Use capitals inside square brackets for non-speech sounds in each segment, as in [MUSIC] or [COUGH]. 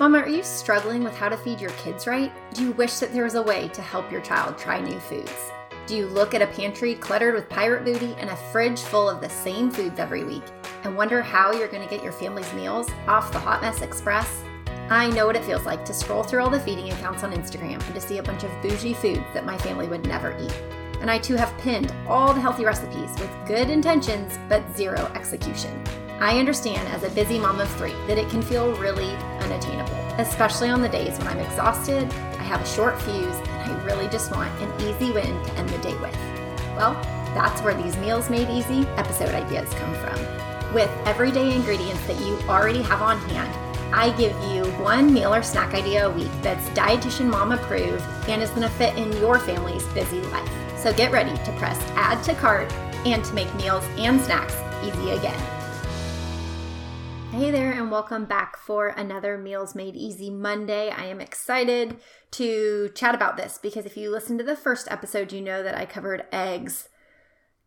Mama, are you struggling with how to feed your kids right? Do you wish that there was a way to help your child try new foods? Do you look at a pantry cluttered with pirate booty and a fridge full of the same foods every week and wonder how you're going to get your family's meals off the Hot Mess Express? I know what it feels like to scroll through all the feeding accounts on Instagram and to see a bunch of bougie foods that my family would never eat. And I too have pinned all the healthy recipes with good intentions but zero execution. I understand as a busy mom of three that it can feel really unattainable, especially on the days when I'm exhausted, I have a short fuse, and I really just want an easy win to end the day with. Well, that's where these Meals Made Easy episode ideas come from. With everyday ingredients that you already have on hand, I give you one meal or snack idea a week that's dietitian mom approved and is going to fit in your family's busy life. So get ready to press add to cart and to make meals and snacks easy again. Hey there, and welcome back for another Meals Made Easy Monday. I am excited to chat about this because if you listen to the first episode, you know that I covered eggs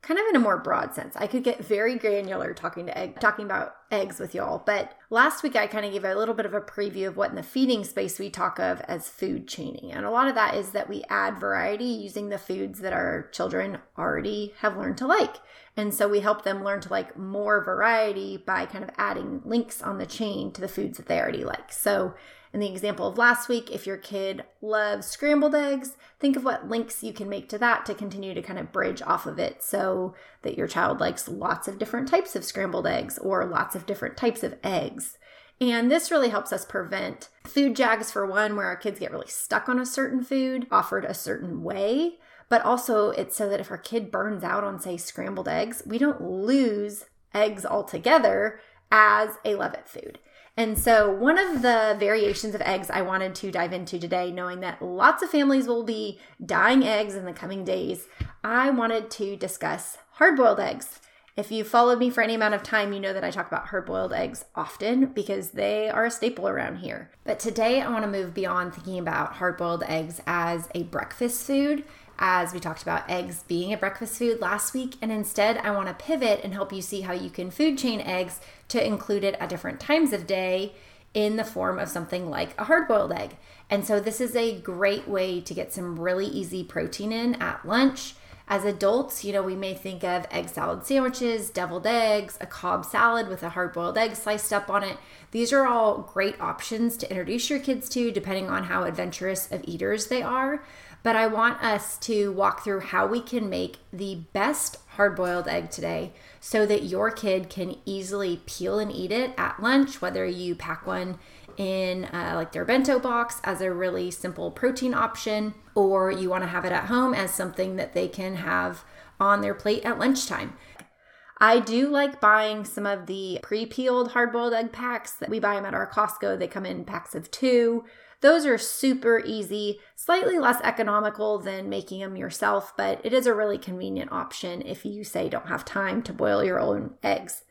kind of in a more broad sense. I could get very granular talking to egg talking about eggs with y'all, but last week I kind of gave a little bit of a preview of what in the feeding space we talk of as food chaining. And a lot of that is that we add variety using the foods that our children already have learned to like. And so we help them learn to like more variety by kind of adding links on the chain to the foods that they already like. So in the example of last week, if your kid loves scrambled eggs, think of what links you can make to that to continue to kind of bridge off of it so that your child likes lots of different types of scrambled eggs or lots of different types of eggs. And this really helps us prevent food jags, for one, where our kids get really stuck on a certain food offered a certain way. But also, it's so that if our kid burns out on, say, scrambled eggs, we don't lose eggs altogether as a love it food. And so, one of the variations of eggs I wanted to dive into today, knowing that lots of families will be dyeing eggs in the coming days, I wanted to discuss hard boiled eggs. If you followed me for any amount of time, you know that I talk about hard boiled eggs often because they are a staple around here. But today I want to move beyond thinking about hard boiled eggs as a breakfast food as we talked about eggs being a breakfast food last week. And instead, I want to pivot and help you see how you can food chain eggs to include it at different times of day in the form of something like a hard boiled egg. And so, this is a great way to get some really easy protein in at lunch. As adults, you know, we may think of egg salad sandwiches, deviled eggs, a Cobb salad with a hard boiled egg sliced up on it. These are all great options to introduce your kids to, depending on how adventurous of eaters they are but I want us to walk through how we can make the best hard boiled egg today so that your kid can easily peel and eat it at lunch, whether you pack one in uh, like their bento box as a really simple protein option, or you want to have it at home as something that they can have on their plate at lunchtime. I do like buying some of the pre peeled hard boiled egg packs that we buy them at our Costco. They come in packs of two. Those are super easy, slightly less economical than making them yourself, but it is a really convenient option if you say don't have time to boil your own eggs.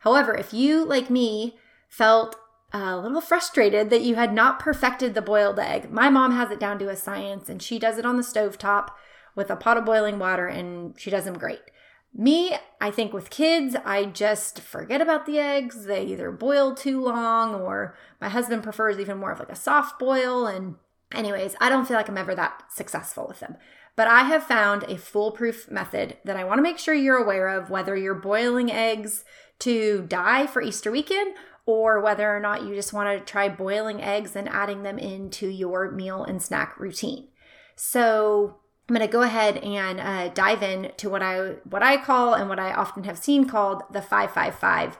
However, if you, like me, felt uh, a little frustrated that you had not perfected the boiled egg, my mom has it down to a science and she does it on the stove top with a pot of boiling water and she does them great. Me, I think with kids, I just forget about the eggs. They either boil too long or my husband prefers even more of like a soft boil. And, anyways, I don't feel like I'm ever that successful with them. But I have found a foolproof method that I want to make sure you're aware of whether you're boiling eggs to dye for Easter weekend or whether or not you just want to try boiling eggs and adding them into your meal and snack routine. So, I'm going to go ahead and uh, dive in to what I what I call and what I often have seen called the 555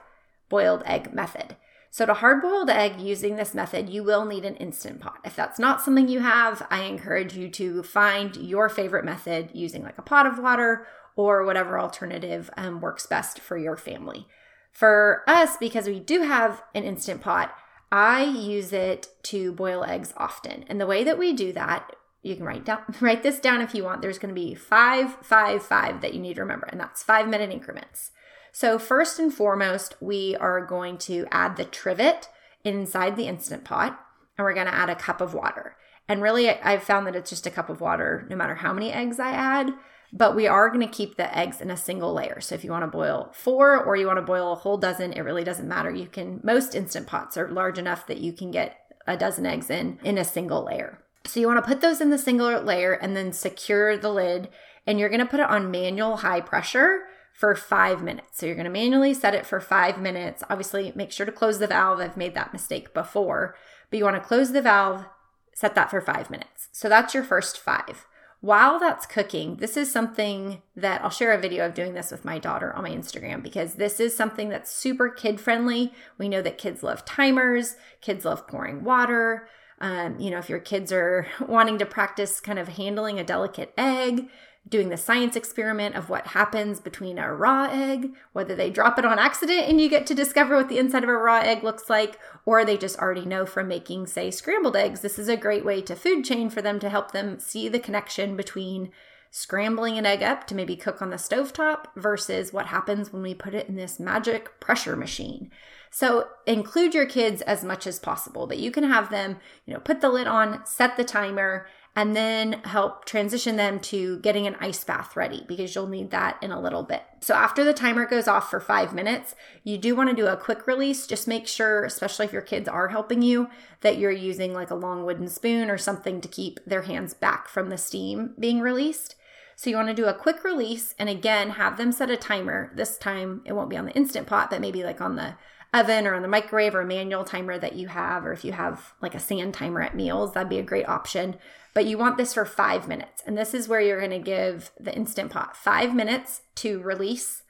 boiled egg method. So to hard boiled egg using this method, you will need an instant pot. If that's not something you have, I encourage you to find your favorite method using like a pot of water or whatever alternative um, works best for your family. For us, because we do have an instant pot, I use it to boil eggs often. And the way that we do that you can write down [LAUGHS] write this down if you want. There's going to be five five five that you need to remember and that's five minute increments. So first and foremost we are going to add the trivet inside the instant pot and we're going to add a cup of water. And really i've found that it's just a cup of water no matter how many eggs i add but we are going to keep the eggs in a single layer. So if you want to boil four or you want to boil a whole dozen it really doesn't matter. You can most instant pots are large enough that you can get a dozen eggs in in a single layer. So you want to put those in the single layer and then secure the lid. And you're going to put it on manual high pressure for five minutes. So you're going to manually set it for five minutes. Obviously, make sure to close the valve. I've made that mistake before, but you want to close the valve, set that for five minutes. So that's your first five. While that's cooking, this is something that I'll share a video of doing this with my daughter on my Instagram because this is something that's super kid friendly. We know that kids love timers, kids love pouring water. Um, you know, if your kids are [LAUGHS] wanting to practice kind of handling a delicate egg, doing the science experiment of what happens between a raw egg, whether they drop it on accident and you get to discover what the inside of a raw egg looks like, or they just already know from making, say, scrambled eggs. This is a great way to food chain for them to help them see the connection between scrambling an egg up to maybe cook on the stovetop versus what happens when we put it in this magic pressure machine. So include your kids as much as possible, but you can have them, you know, put the lid on, set the timer, and then help transition them to getting an ice bath ready because you'll need that in a little bit. So after the timer goes off for five minutes, you do want to do a quick release. Just make sure, especially if your kids are helping you, that you're using like a long wooden spoon or something to keep their hands back from the steam being released. So you want to do a quick release and again have them set a timer. This time it won't be on the instant pot, but maybe like on the oven or on the microwave or a manual timer that you have, or if you have like a sand timer at meals, that'd be a great option. But you want this for five minutes. And this is where you're going to give the Instant Pot five minutes to release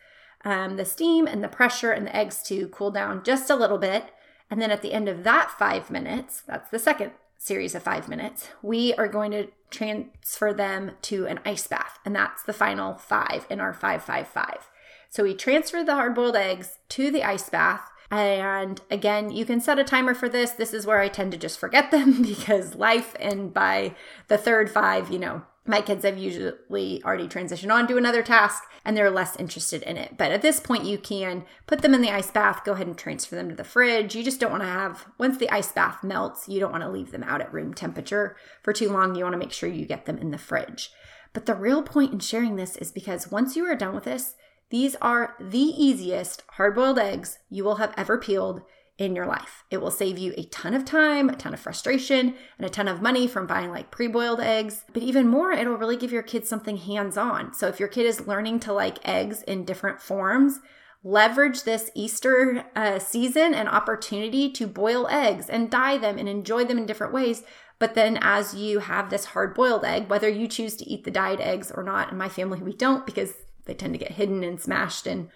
um, the steam and the pressure and the eggs to cool down just a little bit. And then at the end of that five minutes, that's the second series of five minutes, we are going to transfer them to an ice bath. And that's the final five in our 555. So we transfer the hard boiled eggs to the ice bath and again, you can set a timer for this. This is where I tend to just forget them [LAUGHS] because life, and by the third five, you know, my kids have usually already transitioned on to another task and they're less interested in it. But at this point, you can put them in the ice bath, go ahead and transfer them to the fridge. You just don't want to have, once the ice bath melts, you don't want to leave them out at room temperature for too long. You want to make sure you get them in the fridge. But the real point in sharing this is because once you are done with this, these are the easiest hard boiled eggs you will have ever peeled in your life. It will save you a ton of time, a ton of frustration, and a ton of money from buying like pre boiled eggs. But even more, it'll really give your kids something hands on. So if your kid is learning to like eggs in different forms, leverage this Easter uh, season and opportunity to boil eggs and dye them and enjoy them in different ways. But then, as you have this hard boiled egg, whether you choose to eat the dyed eggs or not, in my family, we don't because they tend to get hidden and smashed and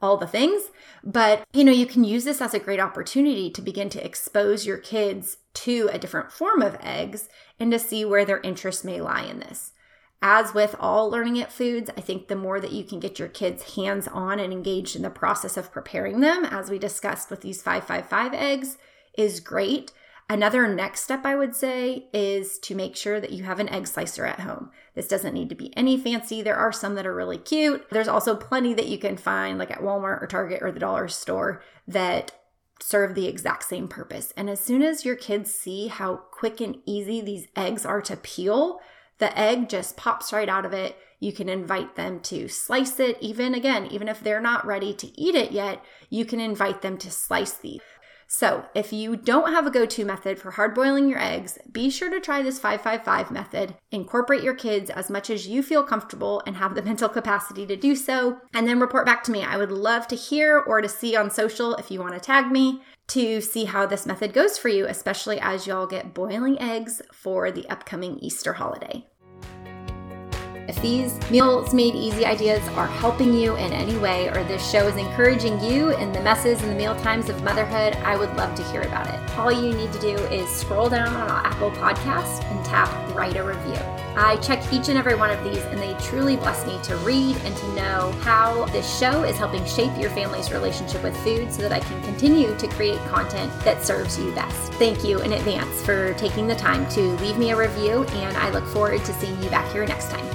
all the things. But, you know, you can use this as a great opportunity to begin to expose your kids to a different form of eggs and to see where their interests may lie in this. As with all learning at foods, I think the more that you can get your kids hands on and engaged in the process of preparing them, as we discussed with these 555 eggs, is great. Another next step I would say is to make sure that you have an egg slicer at home. This doesn't need to be any fancy. There are some that are really cute. There's also plenty that you can find like at Walmart or Target or the dollar store that serve the exact same purpose. And as soon as your kids see how quick and easy these eggs are to peel, the egg just pops right out of it. You can invite them to slice it, even again, even if they're not ready to eat it yet, you can invite them to slice these. So, if you don't have a go to method for hard boiling your eggs, be sure to try this 555 method. Incorporate your kids as much as you feel comfortable and have the [LAUGHS] mental capacity to do so, and then report back to me. I would love to hear or to see on social if you want to tag me to see how this method goes for you, especially as y'all get boiling eggs for the upcoming Easter holiday. If these Meals Made Easy ideas are helping you in any way, or this show is encouraging you in the messes and the meal times of motherhood, I would love to hear about it. All you need to do is scroll down on our Apple Podcast and tap Write a Review. I check each and every one of these, and they truly bless me to read and to know how this show is helping shape your family's relationship with food so that I can continue to create content that serves you best. Thank you in advance for taking the time to leave me a review, and I look forward to seeing you back here next time.